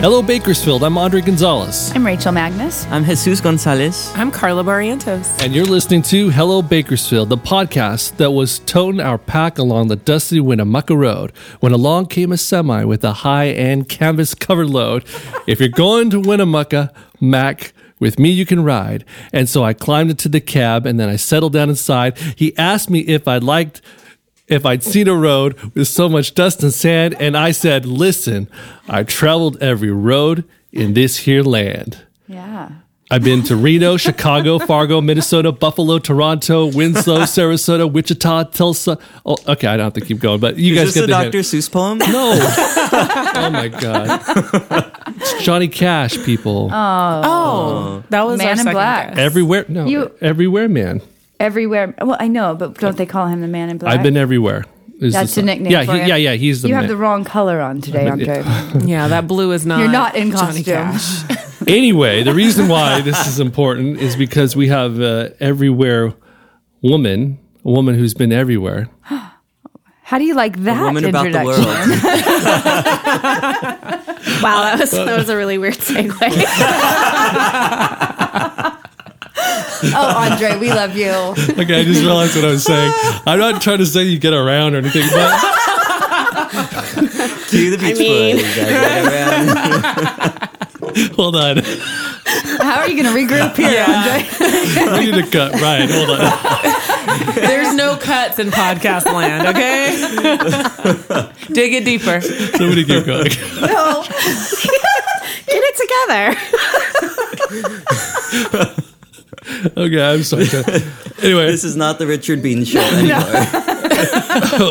Hello, Bakersfield. I'm Andre Gonzalez. I'm Rachel Magnus. I'm Jesus Gonzalez. I'm Carla Barrientos. And you're listening to Hello Bakersfield, the podcast that was toting our pack along the dusty Winnemucca Road when along came a semi with a high end canvas covered load. if you're going to Winnemucca, Mac, with me you can ride. And so I climbed into the cab and then I settled down inside. He asked me if I liked if I'd seen a road with so much dust and sand, and I said, Listen, I've traveled every road in this here land. Yeah. I've been to Reno, Chicago, Fargo, Minnesota, Buffalo, Toronto, Winslow, Sarasota, Wichita, Tulsa. Oh, okay, I don't have to keep going, but you guys Is this get a the Dr. hint. Seuss poem? No. oh my god. It's Johnny Cash, people. Oh, oh. that was Man our in second Black. guess. everywhere. No, You- everywhere, man. Everywhere. Well, I know, but don't they call him the man in black? I've been everywhere. Is That's the a nickname. Yeah, for he, him. yeah, yeah. He's the You man. have the wrong color on today, Andre. Yeah, that blue is not. You're not in Johnny costume. Cash. Anyway, the reason why this is important is because we have uh, everywhere woman, a woman who's been everywhere. How do you like that Woman about the introduction? world. Wow, that was that was a really weird segue. Oh, Andre, we love you. Okay, I just realized what I was saying. I'm not trying to say you get around or anything, but Cue the beach mean- boys. Gotta get around. hold on. How are you going to regroup here, Andre? We need to cut. Ryan, hold on. There's no cuts in podcast land, okay? Dig it deeper. Somebody keep going. No. Get it together. Okay, I'm sorry. Anyway, This is not the Richard Bean show anymore.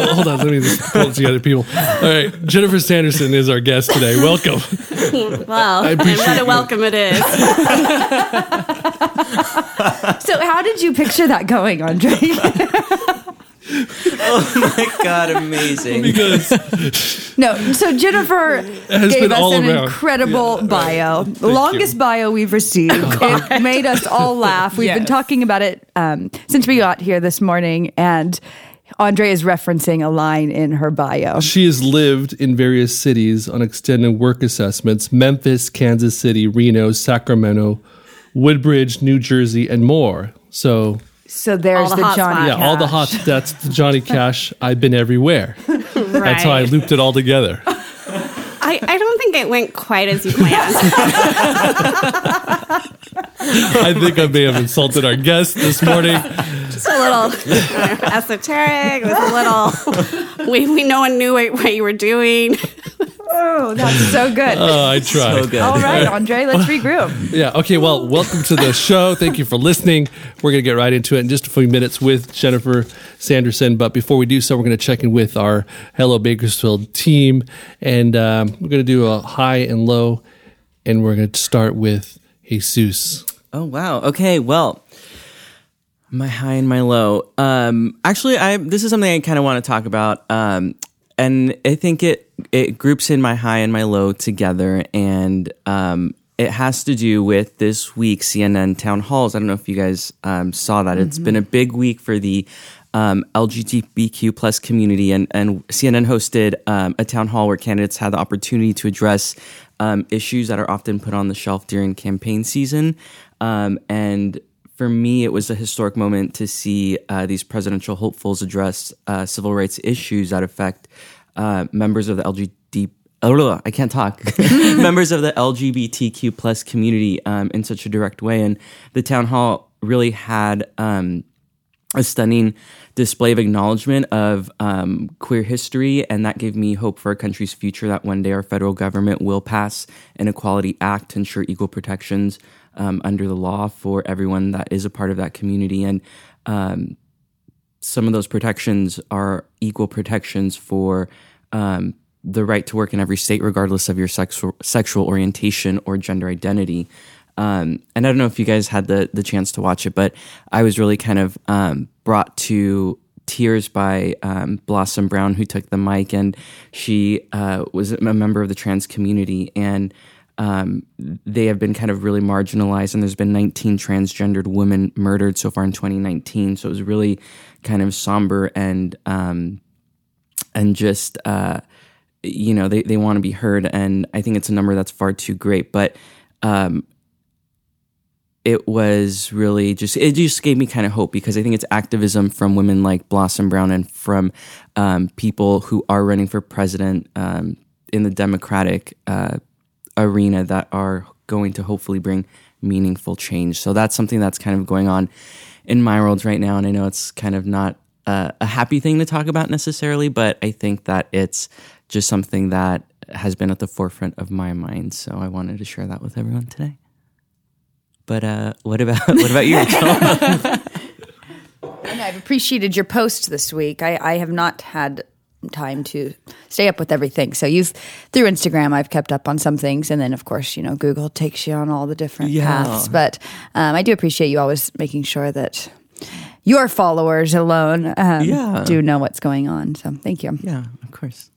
hold on. Let me just pull it together, people. All right, Jennifer Sanderson is our guest today. Welcome. Well, I and what a welcome it is. So, how did you picture that going, Andre? oh my god, amazing. Because no. So, Jennifer has gave been us all an around. incredible bio, the you. longest bio we've received. it made us all laugh. We've been talking about it um, since we got here this morning, and Andre is referencing a line in her bio. she has lived in various cities on extended work assessments Memphis, Kansas City, Reno, Sacramento, Woodbridge, New Jersey, and more. So, So there's the the, Johnny. spots. yeah, all the hot, that's the Johnny Cash. I've been everywhere. That's how I looped it all together. I, I don't think it went quite as you planned. I think I may have insulted our guest this morning. Just a little esoteric. It was a little. We, we no one knew what, what you were doing. Oh, that's so good. Oh, I tried. So good. all right, Andre, let's regroup. Yeah. Okay. Well, welcome to the show. Thank you for listening. We're going to get right into it in just a few minutes with Jennifer Sanderson. But before we do so, we're going to check in with our Hello Bakersfield team, and um, we're going to do a high and low, and we're going to start with Jesus. Oh wow. Okay. Well, my high and my low. Um, actually, I this is something I kind of want to talk about. Um, and I think it it groups in my high and my low together, and um, it has to do with this week CNN town halls. I don't know if you guys um, saw that. It's been a big week for the um, LGBTQ plus community, and and CNN hosted um, a town hall where candidates had the opportunity to address um, issues that are often put on the shelf during campaign season. Um, and for me, it was a historic moment to see uh, these presidential hopefuls address uh, civil rights issues that affect uh, members of the LGBT. Oh, I can't talk. members of the LGBTQ plus community um, in such a direct way, and the town hall really had um, a stunning display of acknowledgement of um, queer history, and that gave me hope for our country's future. That one day our federal government will pass an Equality Act to ensure equal protections um, under the law for everyone that is a part of that community, and um, some of those protections are equal protections for um, the right to work in every state, regardless of your sexual sexual orientation or gender identity. Um, and I don't know if you guys had the the chance to watch it, but I was really kind of um, brought to tears by um, Blossom Brown, who took the mic, and she uh, was a member of the trans community, and um, they have been kind of really marginalized, and there's been 19 transgendered women murdered so far in 2019. So it was really kind of somber and um, and just uh, you know they, they want to be heard. And i think it's a number that's far too great. But um, it was really just it just gave me kind of hope because i think it's activism from women like blossom brown and from um, people who are running for president um, in the democratic uh, arena that are going to hopefully bring meaningful change. So that's something that's kind of going on in my world right now and i know it's kind of not a happy thing to talk about necessarily but i think that it's just something that has been at the forefront of my mind. So I wanted to share that with everyone today. But uh, what about what about you? I've appreciated your post this week. I, I have not had time to stay up with everything. So you've through Instagram, I've kept up on some things, and then of course, you know, Google takes you on all the different Yeah. paths. But um, I do appreciate you always making sure that your followers alone um, Yeah. do know what's going on. So thank you. yeah, of course.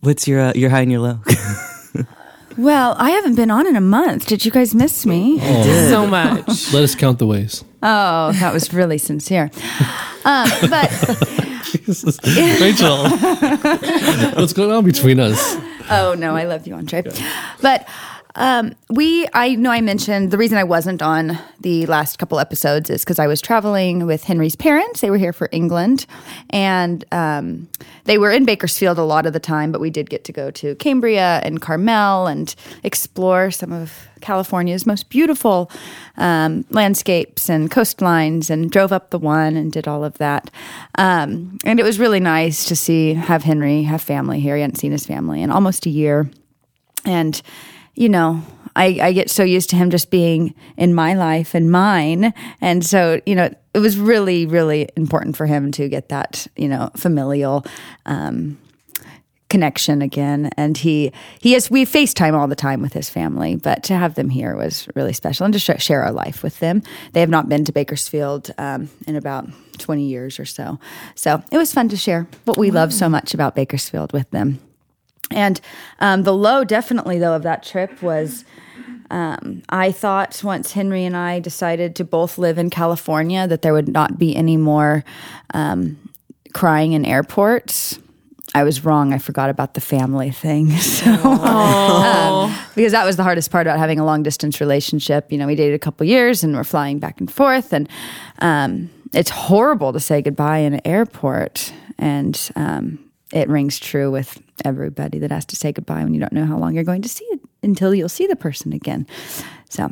What's your uh, your high and your low? Well, I haven't been on in a month. Did you guys miss me? So much. Let us count the ways. Oh, that was really sincere. Um, but Rachel, what's going on between us? Oh no, I love you, Andre. But um, we, I know I mentioned the reason I wasn't on the last couple episodes is because I was traveling with Henry's parents. They were here for England, and um, they were in Bakersfield a lot of the time. But we did get to go to Cambria and Carmel and explore some of California's most beautiful um, landscapes and coastlines, and drove up the one and did all of that. Um, and it was really nice to see have Henry have family here. He hadn't seen his family in almost a year and you know I, I get so used to him just being in my life and mine. And so you know it was really really important for him to get that you know familial um, connection again. And he he has we facetime all the time with his family but to have them here was really special and to sh- share our life with them. They have not been to bakersfield um, in about 20 years or so. So it was fun to share what we love so much about bakersfield with them and um, the low, definitely though, of that trip was um, I thought once Henry and I decided to both live in California that there would not be any more um, crying in airports. I was wrong. I forgot about the family thing. So, um, because that was the hardest part about having a long distance relationship. You know, we dated a couple years and we're flying back and forth, and um, it's horrible to say goodbye in an airport. And um, it rings true with everybody that has to say goodbye when you don't know how long you're going to see it until you'll see the person again. So,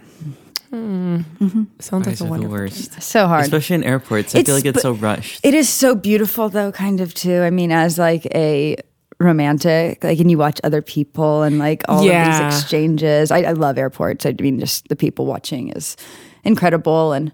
hmm. mm-hmm. Sounds like a are the wonderful. worst, so hard. especially in airports. I It's- feel like it's so rushed. It is so beautiful, though, kind of too. I mean, as like a romantic, like, and you watch other people and like all Yeah. of these exchanges. I, I love airports. I mean, just the people watching is incredible, and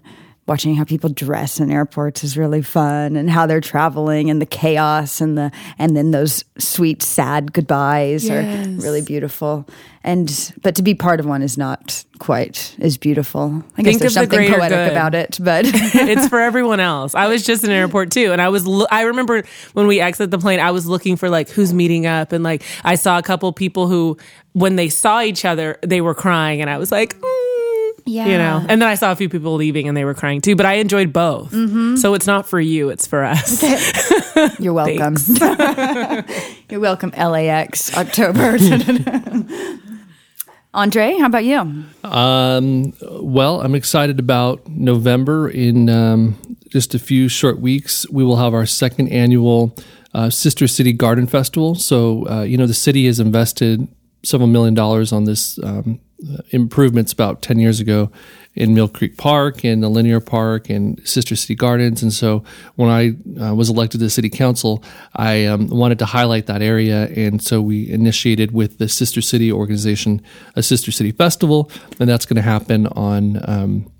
watching how people dress in airports is really fun, and how they're traveling, and the chaos, and the and then those sweet, sad goodbyes Yes. are really beautiful. And but to be part of one is not quite as beautiful. I guess Think there's of the something poetic good. about it, but. it's for everyone else. I was just in an airport too, and I was. Lo- I remember when we exit the plane, I was looking for like who's meeting up, and like I saw a couple people who, when they saw each other, they were crying, and I was like, mm, you know. And then I saw a few people leaving, and they were crying too. But I enjoyed both, so it's not for you; it's for us. You're welcome. You're welcome, LAX, October. Andre, how about you? Um, well, I'm excited about November. In um, just a few short weeks, we will have our second annual uh, Sister City Garden Festival. So, uh, you know, the city has invested several million dollars on this um, improvements about 10 years ago in Mill Creek Park and the Linear Park and Sister City Gardens. And so when I uh, was elected to the city council, I um, wanted to highlight that area. And so we initiated with the Sister City organization a Sister City Festival, and that's going to happen on. Um,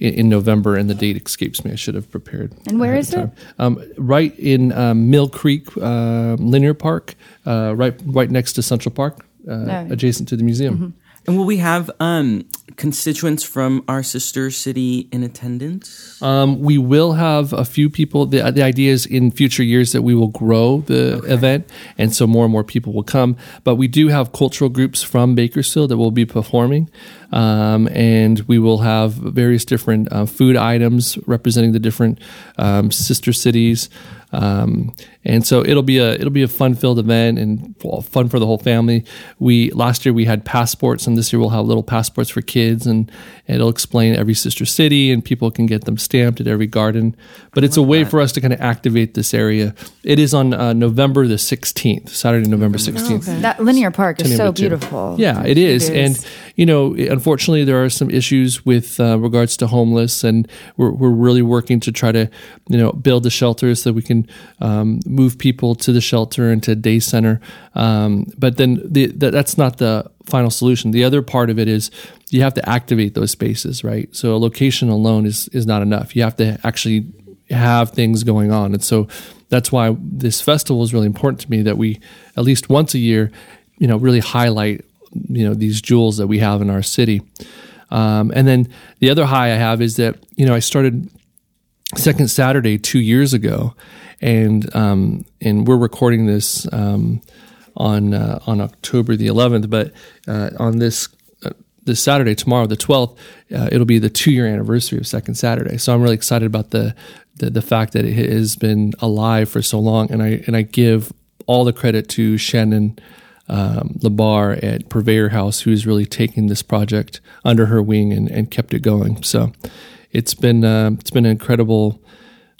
in, in November, and the date escapes me. I should have prepared. And where is ahead is of time. Um, right in um, Mill Creek uh, Linear Park, uh, right right next to Central Park, uh, Oh. adjacent to the museum. And will we have um, constituents from our sister city in attendance? Um, we will have a few people. The, the idea is in future years that we will grow the event, and so more and more people will come. But we do have cultural groups from Bakersfield that will be performing. um, and we will have various different uh, food items representing the different um, sister cities. Um, and so it'll be a it'll be a fun filled event and fun for the whole family. We last year we had passports, and this year we'll have little passports for kids, and it'll explain every sister city, and people can get them stamped at every garden. But it's a way for us to kind of activate this area. It is on uh, November the sixteenth, Saturday, November sixteenth. That linear park is so beautiful. Yeah, it is. It is. And, you know, unfortunately, there are some issues with uh, regards to homeless, and we're, we're really working to try to, you know, build the shelters so we can um, move people to the shelter and to day center. Um, but then the, that, that's not the final solution. The other part of it is you have to activate those spaces, right? So a location alone is, is not enough. You have to actually have things going on. And so that's why this festival is really important to me that we at least once a year, you know, really highlight, you know, these jewels that we have in our city. Um, and then the other high I have is that, you know, I started second Saturday two years ago, and um, and we're recording this um, on uh, on October the 11th. But uh, on this uh, this Saturday, tomorrow, the 12th, uh, it'll be the two year anniversary of Second Saturday. So I'm really excited about the, the the fact that it has been alive for so long, and I and I give all the credit to Shannon. Um, Labar at Purveyor House, who's really taken this project under her wing and, and kept it going. So, it's been uh, it's been an incredible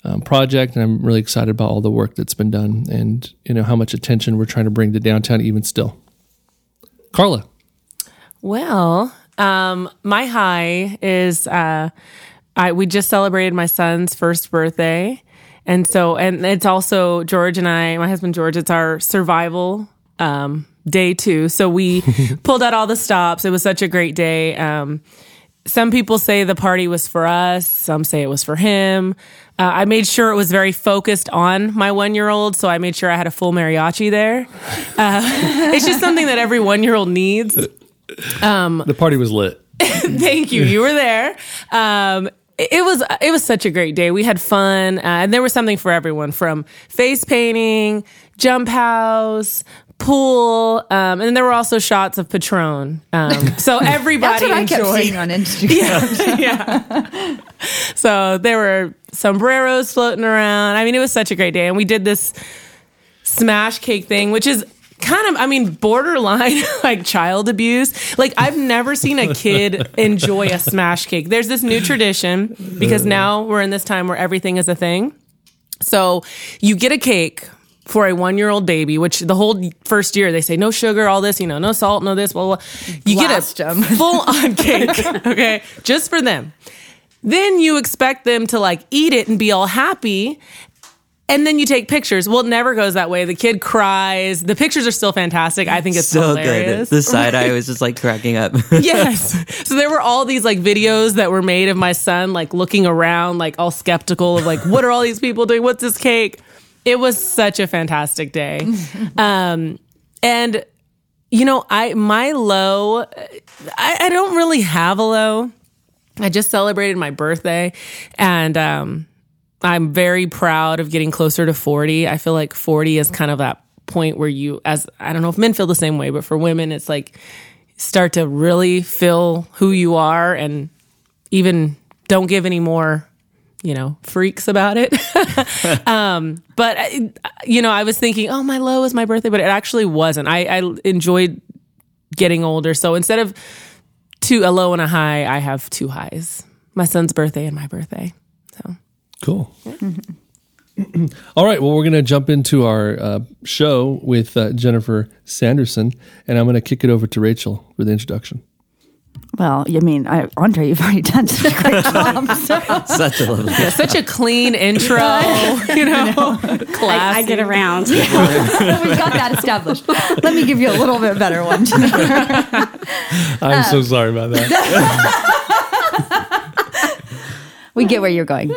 um, project, and I'm really excited about all the work that's been done, and you know how much attention we're trying to bring to downtown even still. Carla, Well, um, my high is uh, I we just celebrated my son's first birthday, and so and it's also George and I, my husband George. It's our survival um, day too. So we pulled out all the stops. It was such a great day. Um, some people say the party was for us. Some say it was for him. Uh, I made sure it was very focused on my one year old, so I made sure I had a full mariachi there. Uh, it's just something that every one year old needs. the party was lit. Thank you. You were there. Um, it it was it was such a great day. We had fun, uh, and there was something for everyone from face painting, jump house, pool, um, and then there were also shots of Patron. Um, so everybody That's what I kept enjoyed. seeing on Instagram. yeah. so there were sombreros floating around. I mean, it was such a great day. And we did this smash cake thing, which is kind of, I mean, borderline like child abuse. Like, I've never seen a kid enjoy a smash cake. There's this new tradition because now we're in this time where everything is a thing. So you get a cake for a one year old baby, which the whole first year they say no sugar, all this, you know, no salt, no this, blah, blah. blah. You Blast get a 'em. full on cake, okay, just for them. Then you expect them to like eat it and be all happy. And then you take pictures. Well, it never goes that way. The kid cries. The pictures are still fantastic. I think it's so hilarious. good. The side eye was just like cracking up. yes. So there were all these like videos that were made of my son like looking around, like all skeptical of like, what are all these people doing? What's this cake? It was such a fantastic day. Um, and you know, I my low, I, I don't really have a low. I just celebrated my birthday, and um, I'm very proud of getting closer to 40. I feel like 40 is kind of that point where you, as I don't know if men feel the same way, but for women, it's like start to really feel who you are and even don't give any more you know freaks about it um but you know i was thinking oh my low is my birthday but it actually wasn't i i enjoyed getting older so instead of two a low and a high i have two highs my son's birthday and my birthday so Cool. All right. Well, we're going to jump into our uh, show with uh, Jennifer Sanderson, and I'm going to kick it over to Rachel for the introduction. Well, you mean, I, Andre, you've already done such a great job. So. Such a lovely. such a clean intro you know I, classy I get around. We've got that established. Let me give you a little bit better one. I'm so sorry about that. we get where you're going.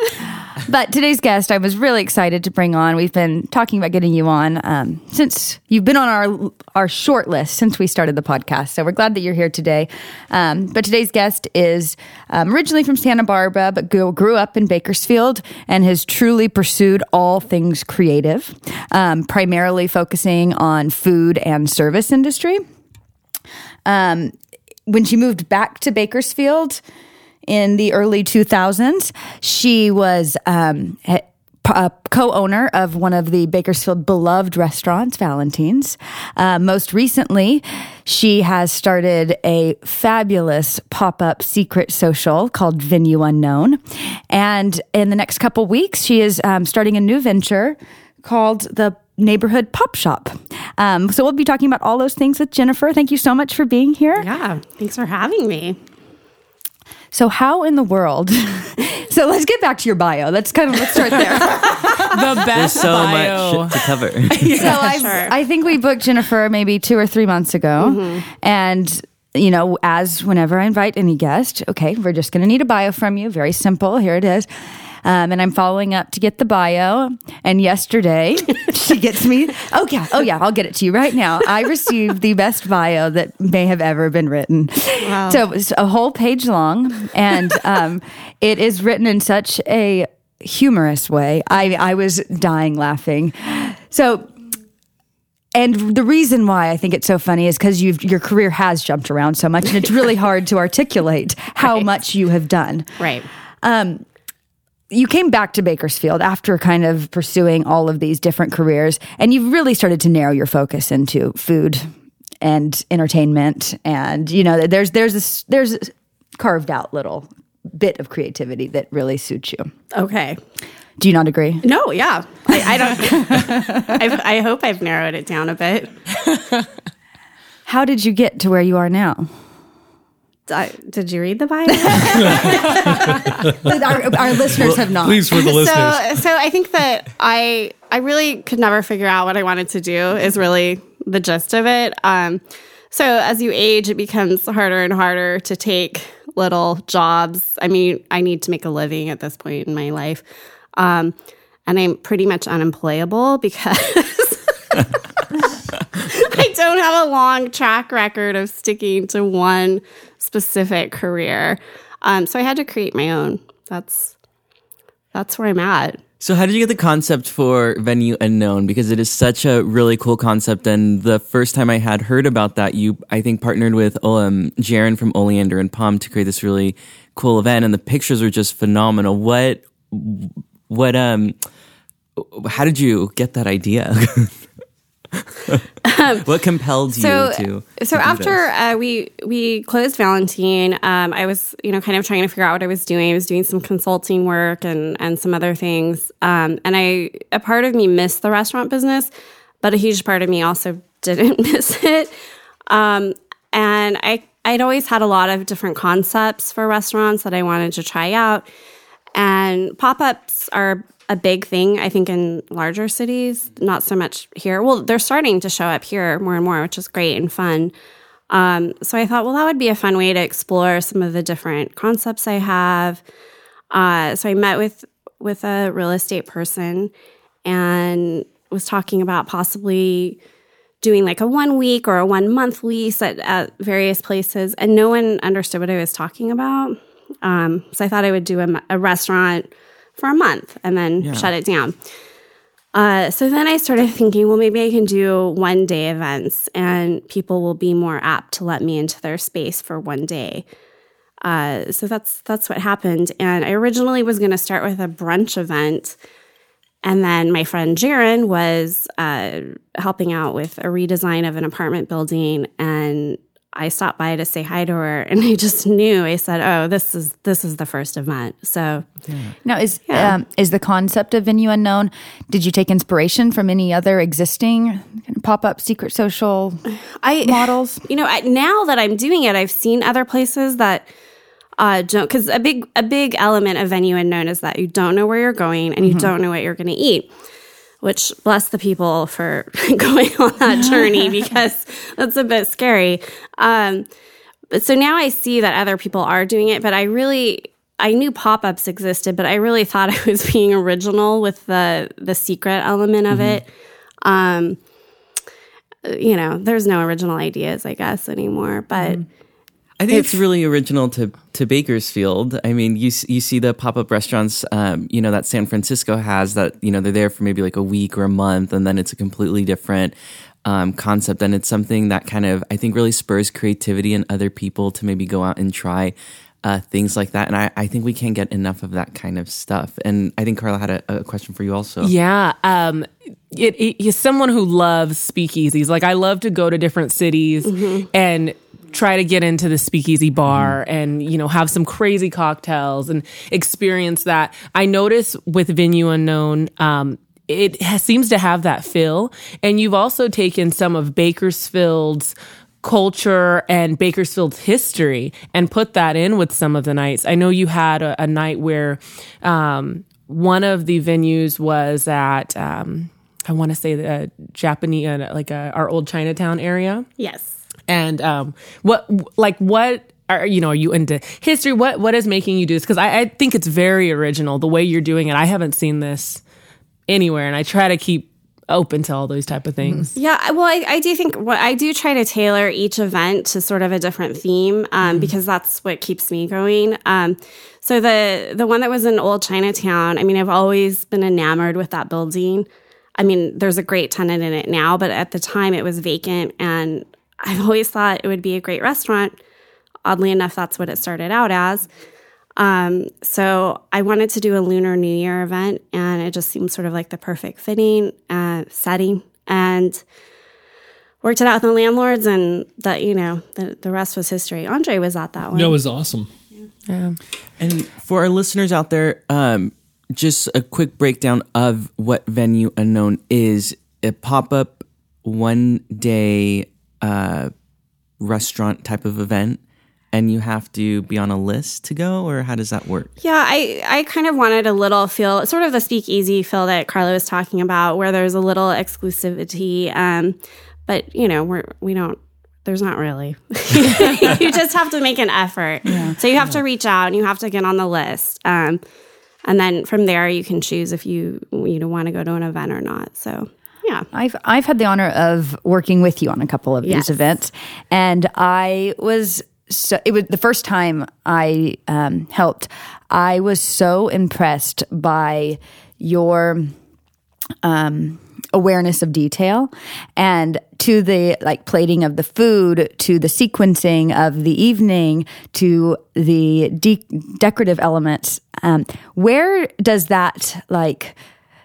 But today's guest, I was really excited to bring on. We've been talking about getting you on um, since you've been on our our short list since we started the podcast. So we're glad that you're here today. Um, but today's guest is um, originally from Santa Barbara, but grew, grew up in Bakersfield and has truly pursued all things creative, um, primarily focusing on food and service industry when she moved back to Bakersfield in the early 2000s, she was um, a co-owner of one of the Bakersfield beloved restaurants, Valentine's. Uh, most recently, she has started a fabulous pop-up secret social called Venue Unknown, and in the next couple weeks, she is um, starting a new venture called the Neighborhood Pop Shop. Um, so we'll be talking about all those things with Jennifer. Thank you so much for being here. Yeah. Thanks for having me. So how in the world? so let's get back to your bio. Let's kind of let's start there. The There's best so bio. much to cover. so sure. I think we booked Jennifer maybe two or three months ago, mm-hmm. and you know, as whenever I invite any guest, okay, we're just going to need a bio from you. Very simple. Here it is. Um, and I'm following up to get the bio. And yesterday, she gets me. Oh yeah, oh yeah, I'll get it to you right now. I received the best bio that may have ever been written. So it's a whole page long, and um, it is written in such a humorous way. I I was dying laughing. So and the reason why I think it's so funny is because you've your career has jumped around so much, and it's really hard to articulate how much you have done. Right. You came back to Bakersfield after kind of pursuing all of these different careers, and you've really started to narrow your focus into food and entertainment, and you know there's there's this there's a carved out little bit of creativity that really suits you. Okay. Do you not agree? No, yeah. I, I don't. I've, I hope I've narrowed it down a bit. How did you get to where you are now? I, did you read the Bible? our, our listeners have not. Please, for the listeners. So, so I think that I I really could never figure out what I wanted to do. Is really the gist of it. Um, so as you age, it becomes harder and harder to take little jobs. I mean, I need to make a living at this point in my life, um, and I'm pretty much unemployable because. Don't have a long track record of sticking to one specific career. Um, so I had to create my own. That's that's where I'm at. So, how did you get the concept for Venue Unknown? Because it is such a really cool concept. And the first time I had heard about that, you, I think, partnered with um, Jaron from Oleander and Palm to create this really cool event. And the pictures were just phenomenal. What, what, um, how did you get that idea? what compelled you So, to? so to after uh, we we closed Valentine, um, I was you know kind of trying to figure out what I was doing. I was doing some consulting work and and some other things. Um, and I a part of me missed the restaurant business, but a huge part of me also didn't miss it. Um, and I I'd always had a lot of different concepts for restaurants that I wanted to try out. And pop ups are a big thing, I think, in larger cities, not so much here. Well, they're starting to show up here more and more, which is great and fun. Um, so I thought, well, that would be a fun way to explore some of the different concepts I have. Uh, so I met with with a real estate person and was talking about possibly doing like a one week or a one month lease at, at various places, and no one understood what I was talking about. Um, so I thought I would do a, a restaurant for a month and then shut it down. Uh, so then I started thinking, well, maybe I can do one day events and people will be more apt to let me into their space for one day. Uh, so that's that's what happened. And I originally was going to start with a brunch event, and then my friend Jaron was uh, helping out with a redesign of an apartment building, and I stopped by to say hi to her, and I just knew. I said, "Oh, this is this is the first event." So Now, is um, is the concept of venue unknown? Did you take inspiration from any other existing pop up secret social I models? You know, I, now that I'm doing it, I've seen other places that uh, don't because a big a big element of venue unknown is that you don't know where you're going and you don't know what you're going to eat. Which bless the people for going on that journey because that's a bit scary. Um, but so now I see that other people are doing it, but I really I knew pop ups existed, but I really thought I was being original with the the secret element of it. Um, you know, there's no original ideas, I guess, anymore. But I think it's really original to to Bakersfield. I mean, you you see the pop up restaurants, um, you know, that San Francisco has that you know they're there for maybe like a week or a month, and then it's a completely different um, concept, and it's something that kind of I think really spurs creativity in other people to maybe go out and try. Uh, things like that, and I, I think we can't get enough of that kind of stuff. And I think Carla had a, a question for you also. Yeah. Um, it, it, he's someone who loves speakeasies. Like I love to go to different cities and try to get into the speakeasy bar and you know have some crazy cocktails and experience that. I notice with Venue Unknown. Um, it has, seems to have that feel, and you've also taken some of Bakersfield's culture and Bakersfield's history and put that in with some of the nights. I know you had a, a night where um, one of the venues was at um, I want to say the Japanese uh, like uh, our old Chinatown area. Yes. And um, what like what are you know are you into history? What what is making you do this? Because I, I think it's very original the way you're doing it. I haven't seen this anywhere, and I try to keep open to all those type of things. Yeah, well, I, I do think what I do try to tailor each event to sort of a different theme um, because that's what keeps me going. Um, so the the one that was in Old Chinatown, I mean, I've always been enamored with that building. I mean, there's a great tenant in it now, but at the time it was vacant, and I've always thought it would be a great restaurant. Oddly enough, that's what it started out as. Um, so I wanted to do a Lunar New Year event, and it just seemed sort of like the perfect fitting uh, setting, and worked it out with the landlords, and that you know the the rest was history. Andre was at that one. That was awesome. Yeah. And for our listeners out there, um, just a quick breakdown of what Venue Unknown is a pop up one day uh, restaurant type of event. And you have to be on a list to go, or how does that work? Yeah, I, I kind of wanted a little feel, sort of the speakeasy feel that Carla was talking about, where there's a little exclusivity. Um, but you know, we're we don't. There's not really. you just have to make an effort. yeah. So you have to reach out and you have to get on the list. Um, and then from there, you can choose if you you know want to go to an event or not. So yeah. I've I've had the honor of working with you on a couple of Yes. these events, and I was so it was the first time I um, helped. I was so impressed by your um, awareness of detail and to the like plating of the food to the sequencing of the evening to the de- decorative elements um, where does that like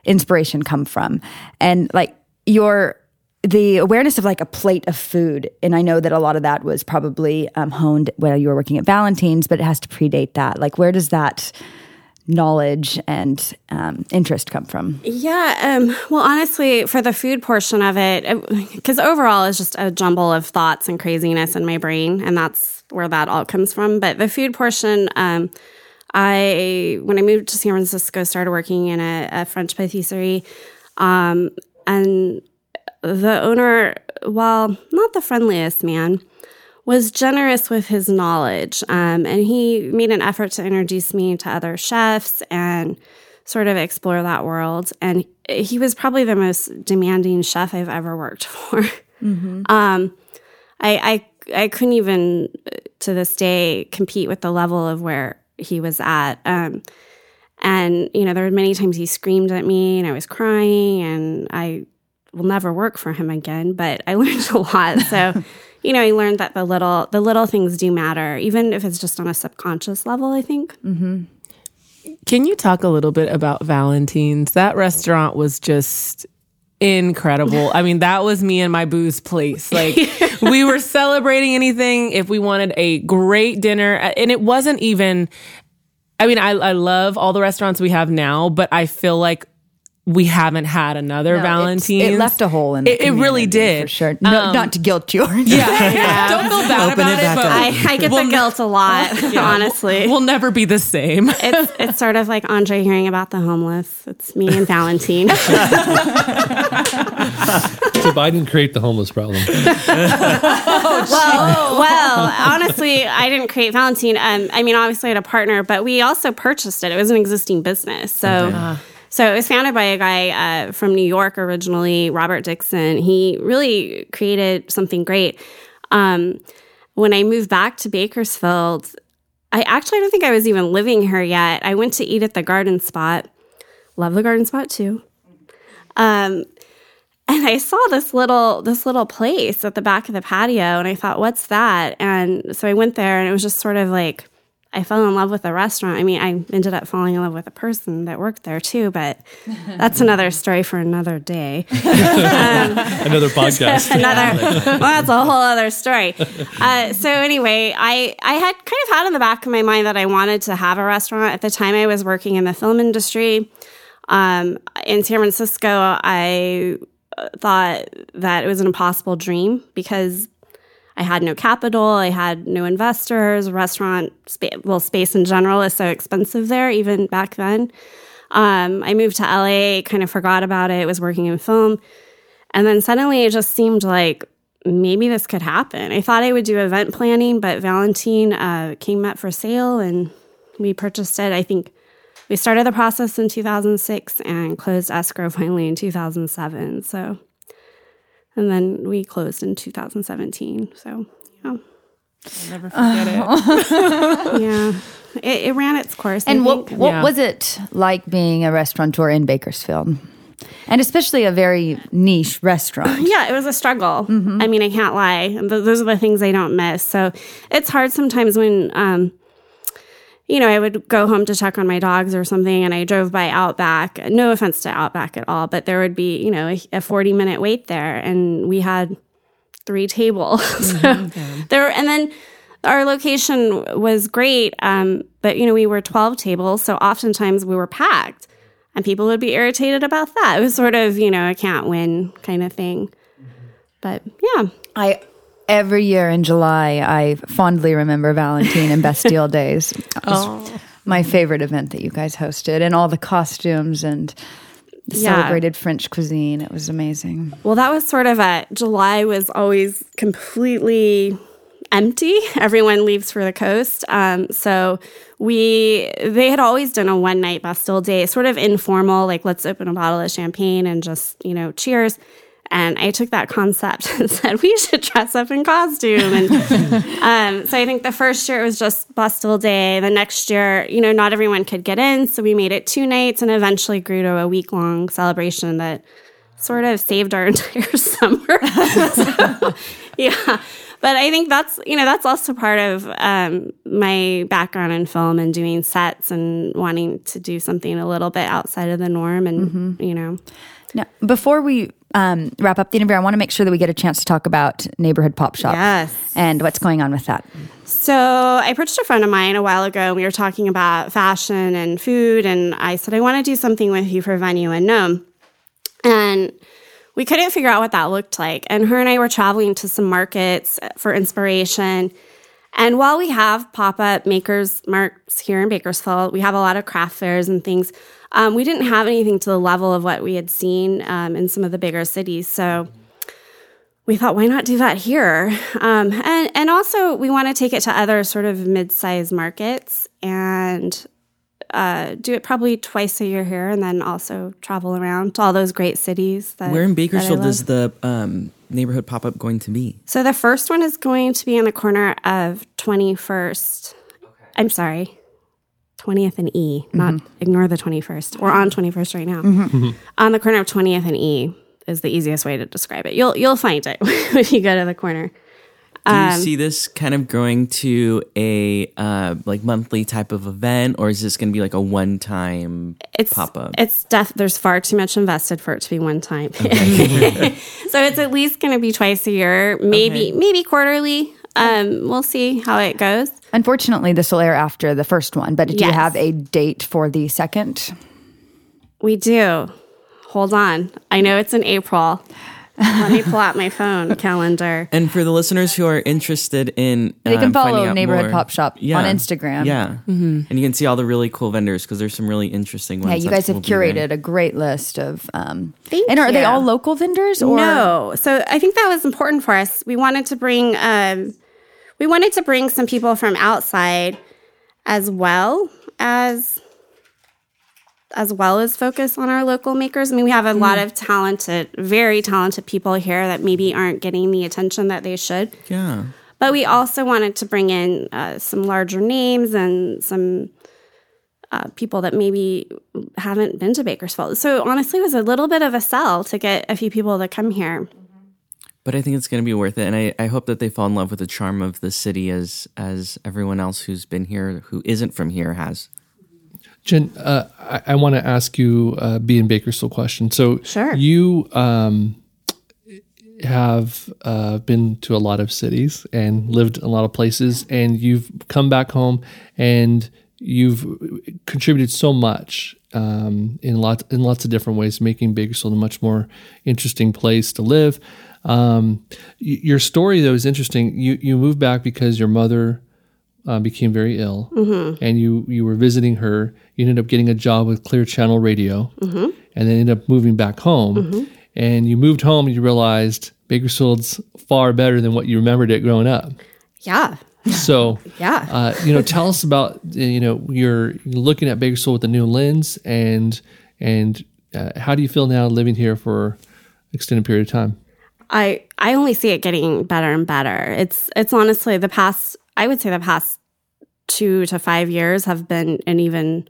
inspiration come from and like your the awareness of like a plate of food and i know that a lot of that was probably um, honed while you were working at valentine's but it has to predate that like where does that knowledge and um, interest come from Yeah. Um, well, honestly, for the food portion of it, because overall it's just a jumble of thoughts and craziness in my brain, and that's where that all comes from. But the food portion, um, I when I moved to San Francisco, started working in a, a French patisserie, um, and the owner, while not the friendliest man, was generous with his knowledge. Um, and he made an effort to introduce me to other chefs and sort of explore that world. And he was probably the most demanding chef I've ever worked for. Um, I, I, I couldn't even uh, to this day compete with the level of where he was at. Um, and, you know, there were many times he screamed at me and I was crying and I will never work for him again, but I learned a lot. So, you know, I learned that the little the little things do matter, even if it's just on a subconscious level, I think. Mm-hmm. Can you talk a little bit about Valentine's? That restaurant was just incredible. I mean, that was me and my booze place. Like we were celebrating anything if we wanted a great dinner and it wasn't even I mean, I I love all the restaurants we have now, but I feel like we haven't had another No, it's- Valentine's. It left a hole in the It- it really did. for sure. No, not to guilt you. yeah, don't feel bad Open about it it, but. I, I get the guilt a lot, honestly. we'll never be the same. it's it's sort of like Andre hearing about the homeless. It's me and Valentine. So I didn't create the homeless problem. well, well, honestly, I didn't create Valentine. Um, I mean, obviously, I had a partner, but we also purchased it. It was an existing business, so. So it was founded by a guy uh, from New York originally, Robert Dixon. He really created something great. Um, when I moved back to Bakersfield, I actually don't think I was even living here yet. I went to eat at the Garden Spot. Love the Garden Spot too. Um, and I saw this little this little place at the back of the patio, and I thought, "What's that?" And so I went there, and it was just sort of like I fell in love with a restaurant. I mean, I ended up falling in love with a person that worked there too, but that's another story for another day. Another podcast. another well, that's a whole other story. Uh, so anyway, I I had kind of had in the back of my mind that I wanted to have a restaurant. At the time, I was working in the film industry. Um, in San Francisco, I uh, thought that it was an impossible dream because I had no capital, I had no investors. Restaurant, well, space in general is so expensive there, even back then. Um, I moved to LA, kind of forgot about it, was working in film. And then suddenly it just seemed like maybe this could happen. I thought I would do event planning, but Valentine uh, came up for sale and we purchased it. I think we started the process in 2006 and closed escrow finally in 2007. So, and then we closed in 2017. So, yeah. I'll never forget it. yeah. It, it ran its course. I And what think. what Yeah. was it like being a restaurateur in Bakersfield? And especially a very niche restaurant. Yeah, it was a struggle. I mean, I can't lie. Those are the things I don't miss. So it's hard sometimes when, um, you know, I would go home to check on my dogs or something, and I drove by Outback. No offense to Outback at all, but there would be, you know, a, a forty minute wait there, and we had three tables. so there, and then our location was great, um, but you know, we were twelve tables, so oftentimes we were packed and people would be irritated about that. It was sort of, you know, a can't win kind of thing. But yeah, I every year in July I fondly remember Valentine and Bastille days. Was my favorite event that you guys hosted and all the costumes and the Yeah. celebrated French cuisine. It was amazing. well, that was sort of a July was always completely empty. Everyone leaves for the coast. Um, so we, they had always done a one night Bastille day, sort of informal, like let's open a bottle of champagne and just, you know, cheers. And I took that concept and said, we should dress up in costume. And um, so I think the first year it was just Bastille Day. The next year, you know, not everyone could get in. So we made it two nights and eventually grew to a week long celebration that sort of saved our entire summer. So, yeah. But I think that's, you know, that's also part of um, my background in film and doing sets and wanting to do something a little bit outside of the norm. And, you know, Now, before we um, wrap up the interview, I want to make sure that we get a chance to talk about neighborhood pop shop Yes. and what's going on with that. So I approached a friend of mine a while ago. and We were talking about fashion and food, and I said I want to do something with you for Venue Unknown, and we couldn't figure out what that looked like. And her and I were traveling to some markets for inspiration. And while we have pop up makers marks here in Bakersfield, we have a lot of craft fairs and things. Um, we didn't have anything to the level of what we had seen um, in some of the bigger cities. So we thought, why not do that here? Um, and and also, we want to take it to other sort of mid-sized markets and uh, do it probably twice a year here, and then also travel around to all those great cities. That, Where in that I Bakersfield love. is the um, neighborhood pop up going to be? So the first one is going to be on the corner of 21st. I'm sorry. 20th and E, not ignore the 21st. We're on 21st right now. On the corner of 20th and E is the easiest way to describe it. You'll you'll find it if you go to the corner. Do Um, you see this kind of growing to a uh, like monthly type of event, or is this going to be like a one time It's pop up? It's def- there's far too much invested for it to be one time. so it's at least going to be twice a year, maybe maybe quarterly. Um, we'll see how it goes. Unfortunately, this will air after the first one, but do you have a date for the second? We do. Hold on. I know it's in April. Let me pull out my phone calendar. And for the listeners who are interested in, They can um, follow out Neighborhood more- Pop Shop on Instagram. Yeah, and you can see all the really cool vendors because there's some really interesting ones. Yeah, you guys have will be there. curated a great list of. Um, Thank and are they all local vendors or no. So I think that was important for us. We wanted to bring um, we wanted to bring some people from outside as well as as well as focus on our local makers. I mean, we have a lot of talented, very talented people here that maybe aren't getting the attention that they should. Yeah, but we also wanted to bring in uh, some larger names and some uh, people that maybe haven't been to Bakersfield. So honestly, it was a little bit of a sell to get a few people to come here. But I think it's going to be worth it, and I, I hope that they fall in love with the charm of the city as as everyone else who's been here who isn't from here has. Jen, uh, I, I want to ask you a B and Bakersfield question. So, Sure. you um, have uh, been to a lot of cities and lived in a lot of places, and you've come back home and you've contributed so much um, in lots in lots of different ways, making Bakersfield a much more interesting place to live. Um, your story though is interesting. You you moved back because your mother uh, became very ill, and you you were visiting her. You ended up getting a job with Clear Channel Radio, and then ended up moving back home. And you moved home, and you realized Bakersfield's far better than what you remembered it growing up. Yeah. So, Yeah. uh, you know, tell us about uh, you know you're looking at Bakersfield with a new lens, and and uh, how do you feel now living here for extended period of time? I I only see it getting better and better. It's it's honestly the past I would say the past 2 to 5 years have been an even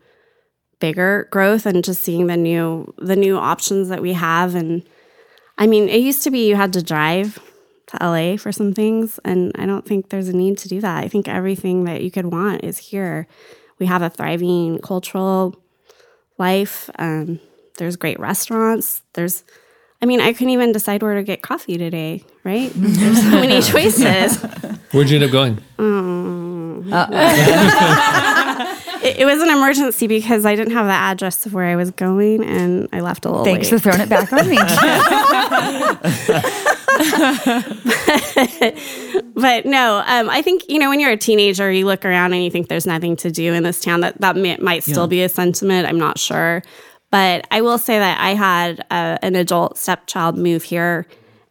bigger growth and just seeing the new the new options that we have and I mean, it used to be you had to drive to LA for some things and I don't think there's a need to do that. I think everything that you could want is here. We have a thriving cultural life. Um, there's great restaurants. There's I mean, I couldn't even decide where to get coffee today, right? There's so many choices. Where'd you end up going? It, it was an emergency because I didn't have the address of where I was going, and I left a little Thanks late. for throwing it back on me. but no, um, I think you know when you're a teenager, you look around and you think there's nothing to do in this town. That that may, might still be a sentiment. I'm not sure, but I will say that I had uh, an adult stepchild move here,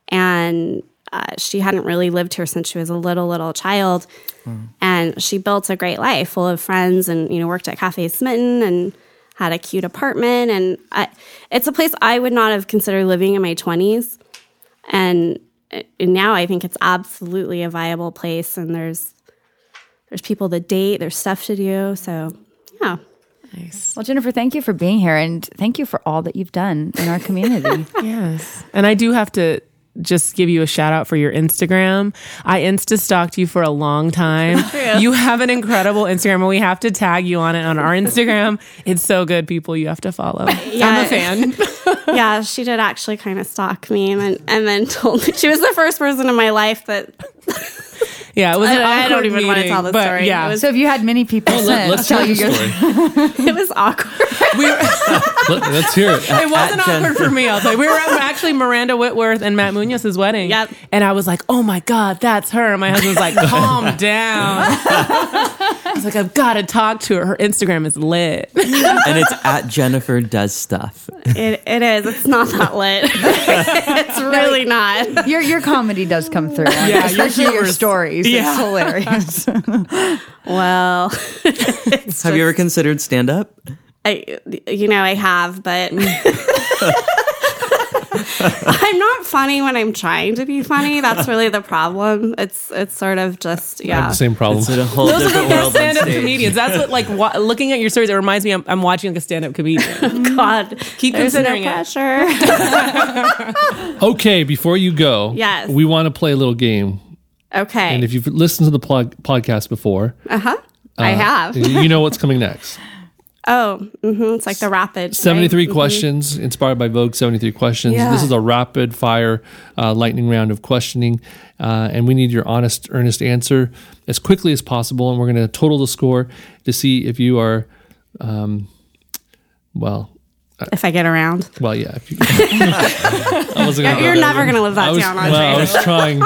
and uh, she hadn't really lived here since she was a little little child, and she built a great life full of friends, and you know worked at Cafe Smitten and had a cute apartment, and I, it's a place I would not have considered living in my 20s and, and now I think it's absolutely a viable place, and there's there's people to date, there's stuff to do. So yeah, well, Jennifer, thank you for being here, and thank you for all that you've done in our community. Yes. And I do have to just give you a shout out for your Instagram. I insta stalked you for a long time. You have an incredible Instagram and we have to tag you on it on our Instagram. It's so good, people. You have to follow. Yeah. I'm a fan. yeah, she did actually kind of stalk me, and then, and then told me she was the first person in my life that Yeah, it was an I- I don't awkward even wanna tell the but story. Yeah, was- so, if you had many people oh, Let, since let's tell tell the you your story. it was awkward. we were, Let, us hear it. it wasn't At Jen- awkward for me. I'll tell you. We were at actually Miranda Whitworth and Matt Munoz's wedding. Yep. And I was like, oh my God, that's her. And my husband's like, calm down. I was like, I've got to talk to her. Her Instagram is lit. and it's at Jennifer does stuff. It, it is. It's not that lit. it's really not. your your comedy does come through. Yeah, your especially your, humor's- stories. Yeah. It's hilarious. Well, Have you ever considered stand up? I, you know, I have, but I'm not funny when I'm trying to be funny. That's really the problem. It's it's sort of just I have yeah. the same problem. It's a whole Those are the different best world stand-up comedians. That's what, like, wa- looking at your stories, it reminds me I'm, I'm watching like a stand-up comedian. God, Keep there's considering no it. pressure. Okay, before you go, Yes. we want to play a little game. Okay, And if you've listened to the plug, podcast before, uh huh, I have. you know what's coming next. Oh, hmm it's like the rapid. 73 right? questions inspired by Vogue 73 questions. Yeah. This is a rapid fire uh, lightning round of questioning. Uh, and we need your honest, earnest answer as quickly as possible. And we're going to total the score to see if you are, um, well, If I get around, well, yeah. If you, I wasn't gonna go you're never going to live that was, down, well, I was trying.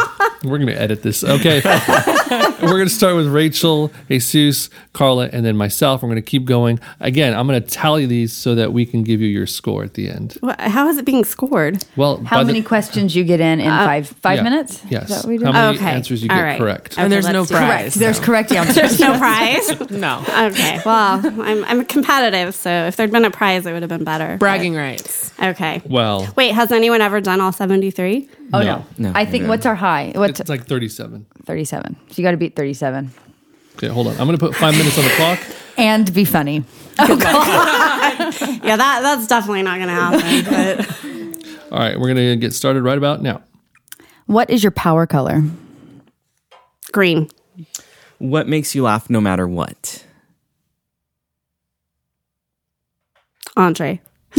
We're going to edit this. Okay. We're going to start with Rachel, Jesus, Carla, and then myself. We're going to keep going. Again, I'm going to tally these so that we can give you your score at the end. What- How is it being scored? Well, How by the- many questions you get in in uh, five five yeah, minutes? Yes. That we do? How many Okay. answers you All get right. correct? and there's no let's do it. prize. Correct. There's correct answers. There's no prize. No. Okay, well, I'm I'm competitive, so if there'd been a prize, it would have been better. Bragging rights. Okay. Well, Wait, has anyone ever done all 73? Oh No. no. No. I think what's our high? What's it's like 37. 37? So you got to beat 37 Okay, hold on. I'm going to put five minutes on the clock. and be funny. Oh God. Yeah, that that's definitely not going to happen. But All right, we're going to get started right about now. What is your power color? green. What makes you laugh no matter what? Andre.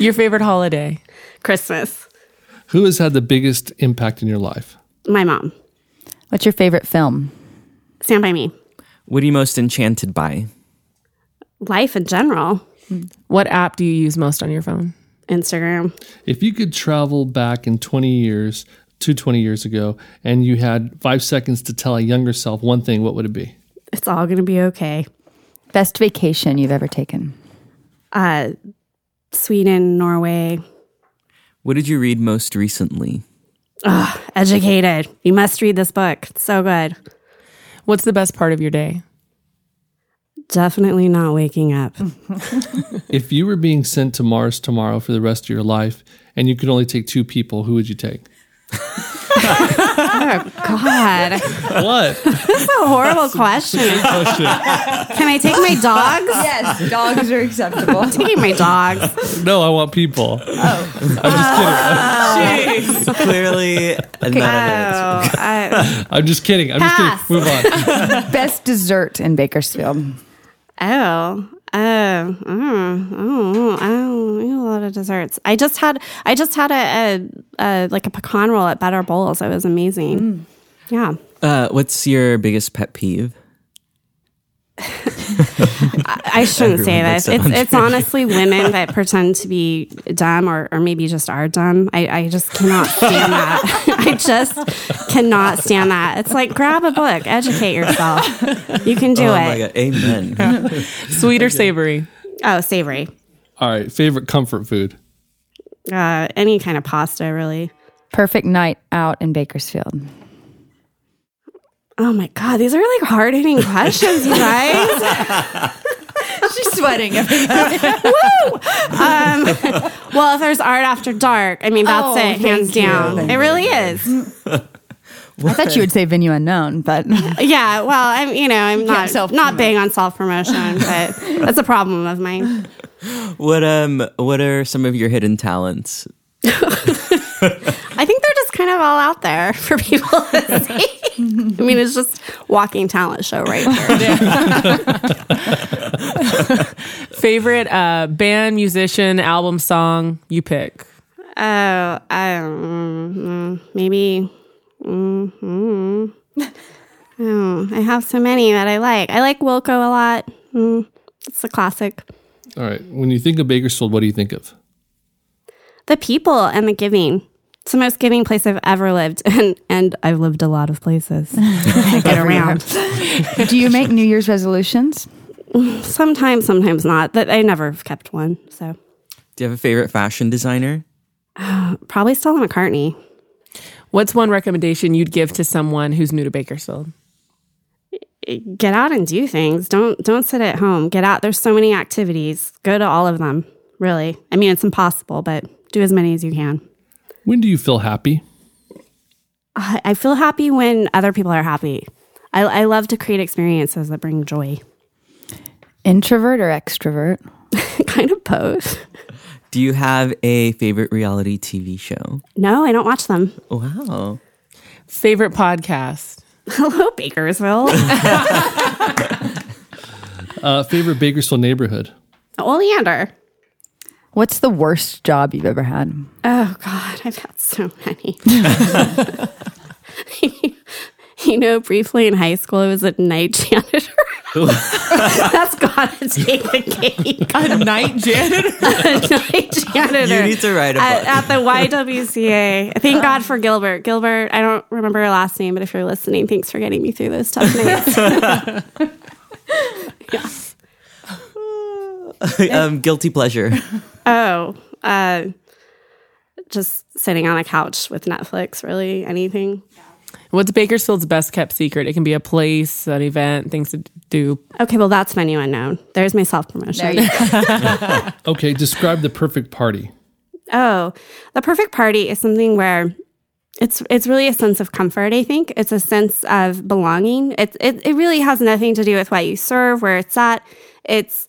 Your favorite holiday? Christmas. Who has had the biggest impact in your life? My mom. What's your favorite film? Stand by me. What are you most enchanted by? Life in general. What app do you use most on your phone? Instagram. If you could travel back in 20 years to 20 years ago and you had five seconds to tell a younger self one thing, what would it be? It's all going to be okay. Best vacation you've ever taken? Uh, Sweden, Norway. What did you read most recently? Educated. You must read this book. It's so good. What's the best part of your day? Definitely not waking up. If you were being sent to Mars tomorrow for the rest of your life and you could only take two people, who would you take? Oh, God, What? that's a horrible question. Can I take my dogs? Yes, dogs are acceptable. Taking my dogs. no, I want people. Oh. I'm just kidding. Clearly, not an answer. Oh, I, I'm just kidding. I'm Pass. just kidding. Move on. Best dessert in Bakersfield? oh, oh, oh, oh, oh, a lot of desserts. I just had, I just had a, a, a like a pecan roll at Better Bowls. It was amazing. Yeah. Uh, what's your biggest pet peeve? I shouldn't say Everyone this. It's it's honestly women that pretend to be dumb or, or maybe just are dumb. I, I just cannot stand that. I just cannot stand that. It's like grab a book, educate yourself. You can do oh my it. god, amen. Sweet or savory? Oh, savory. All right. Favorite comfort food? Uh, any kind of pasta, really. Perfect night out in Bakersfield? Oh my god, these are like hard hitting questions, you guys. She's sweating. Well, if there's art after dark, I mean that's Oh, it, hands you. down. It really is. I thought you would say venue unknown, but Yeah, well, I'm you know I'm not self-promote. not big on self promotion, but that's a problem of mine. What um what are some of your hidden talents? I think they're just kind of all out there for people to see. I mean, it's just walking talent show right here. Favorite uh, band, musician, album, song you pick? Oh, um, maybe. mm Oh, I have so many that I like. I like Wilco a lot. Mm, it's a classic. All right. When you think of Bakersfield, what do you think of? The people and the giving. It's the most giving place I've ever lived, and and I've lived a lot of places. I get around. do you make New Year's resolutions? Sometimes, sometimes not. That I never have kept one. So Do you have a favorite fashion designer? Uh, probably Stella McCartney. What's one recommendation you'd give to someone who's new to Bakersfield? get out and do things. Don't don't sit at home. Get out. There's so many activities. Go to all of them. Really. I mean, it's impossible, but do as many as you can. When do you feel happy? I I feel happy when other people are happy. I, I love to create experiences that bring joy. Introvert or extrovert? kind of both. Do you have a favorite reality TV show? No, I don't watch them. Wow. Favorite podcast? Hello, Bakersfield. Uh, favorite Bakersfield neighborhood? Oleander. What's the worst job you've ever had? Oh God, I've had so many. you know, briefly in high school, I was a night janitor. That's gotta take the cake. A night janitor? a night janitor. You need to write a at, book. at the YWCA. Thank God for Gilbert. Gilbert, I don't remember her last name, but if you're listening, thanks for getting me through those tough nights. yeah. um, guilty pleasure. Oh, uh, just sitting on a couch with Netflix. Really, anything. What's Bakersfield's best kept secret? It can be a place, an event, things to do. Okay, well, that's venue unknown. There's my self promotion. There. Okay, describe the perfect party. Oh, the perfect party is something where it's it's really a sense of comfort. I think it's a sense of belonging. It it it really has nothing to do with what you serve, where it's at. It's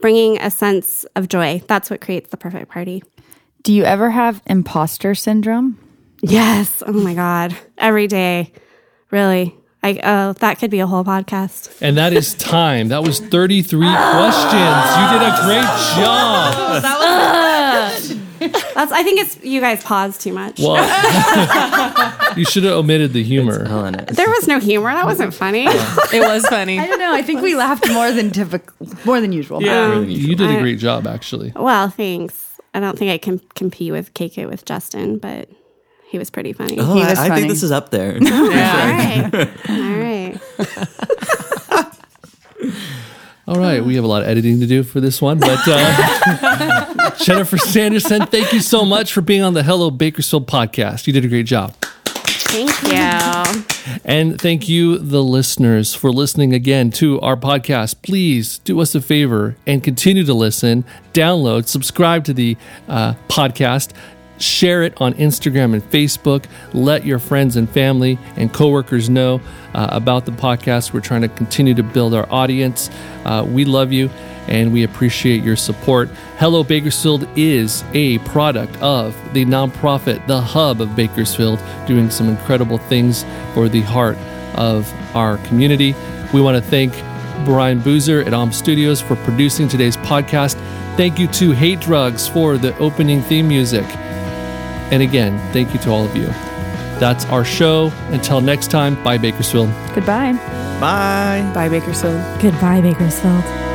bringing a sense of joy. That's what creates the perfect party. Do you ever have imposter syndrome? Yes. Oh my god. Every day. Really. I oh, that could be a whole podcast. And that is time. That was 33 questions. You did a great job. Oh, that That's I think it's you guys paused too much. Well, you should have omitted the humor. Helena. there was no humor. That wasn't funny. It was funny. I don't know. I think we laughed more than typical, more than usual. Yeah. You did a great job, actually. well, thanks. I don't think I can compete with KK with Justin, but he was pretty funny. Oh, He I, was I funny. think this is up there. All right. All right. All right, we have a lot of editing to do for this one, but uh, Jennifer Sanderson, thank you so much for being on the Hello Bakersfield podcast. You did a great job. Thank you. And thank you, the listeners, for listening again to our podcast. Please do us a favor and continue to listen, download, subscribe to the uh, podcast, share it on Instagram and Facebook. Let your friends and family and coworkers know uh, about the podcast. We're trying to continue to build our audience. Uh, we love you and we appreciate your support. Hello Bakersfield is a product of the nonprofit, the hub of Bakersfield, doing some incredible things for the heart of our community. We want to thank Brian Boozer at Om Studios for producing today's podcast. Thank you to Hate Drugs for the opening theme music. And again, thank you to all of you. That's our show. Until next time, bye Bakersfield. Goodbye. Bye. Bye, Bakersfield. Goodbye, Bakersfield.